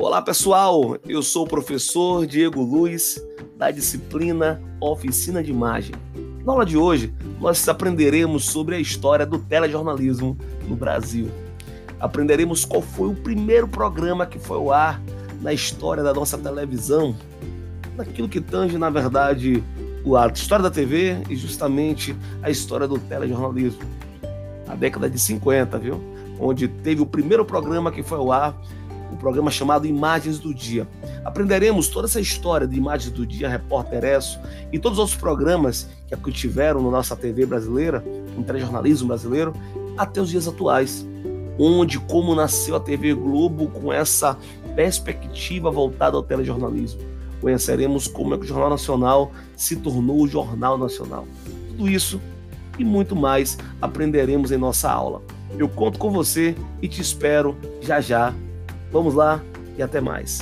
Olá pessoal, eu sou o professor Diego Luiz da disciplina Oficina de Imagem. Na aula de hoje, nós aprenderemos sobre a história do telejornalismo no Brasil. Aprenderemos qual foi o primeiro programa que foi ao ar na história da nossa televisão, naquilo que tange, na verdade, a história da TV e justamente a história do telejornalismo. Na década de 50, viu? Onde teve o primeiro programa que foi ao ar um programa chamado Imagens do Dia. Aprenderemos toda essa história de Imagens do Dia, Repórter Esso e todos os outros programas que tiveram na nossa TV brasileira, no telejornalismo brasileiro, até os dias atuais. Onde, como nasceu a TV Globo com essa perspectiva voltada ao telejornalismo. Conheceremos como é que o Jornal Nacional se tornou o Jornal Nacional. Tudo isso e muito mais aprenderemos em nossa aula. Eu conto com você e te espero já já Vamos lá e até mais.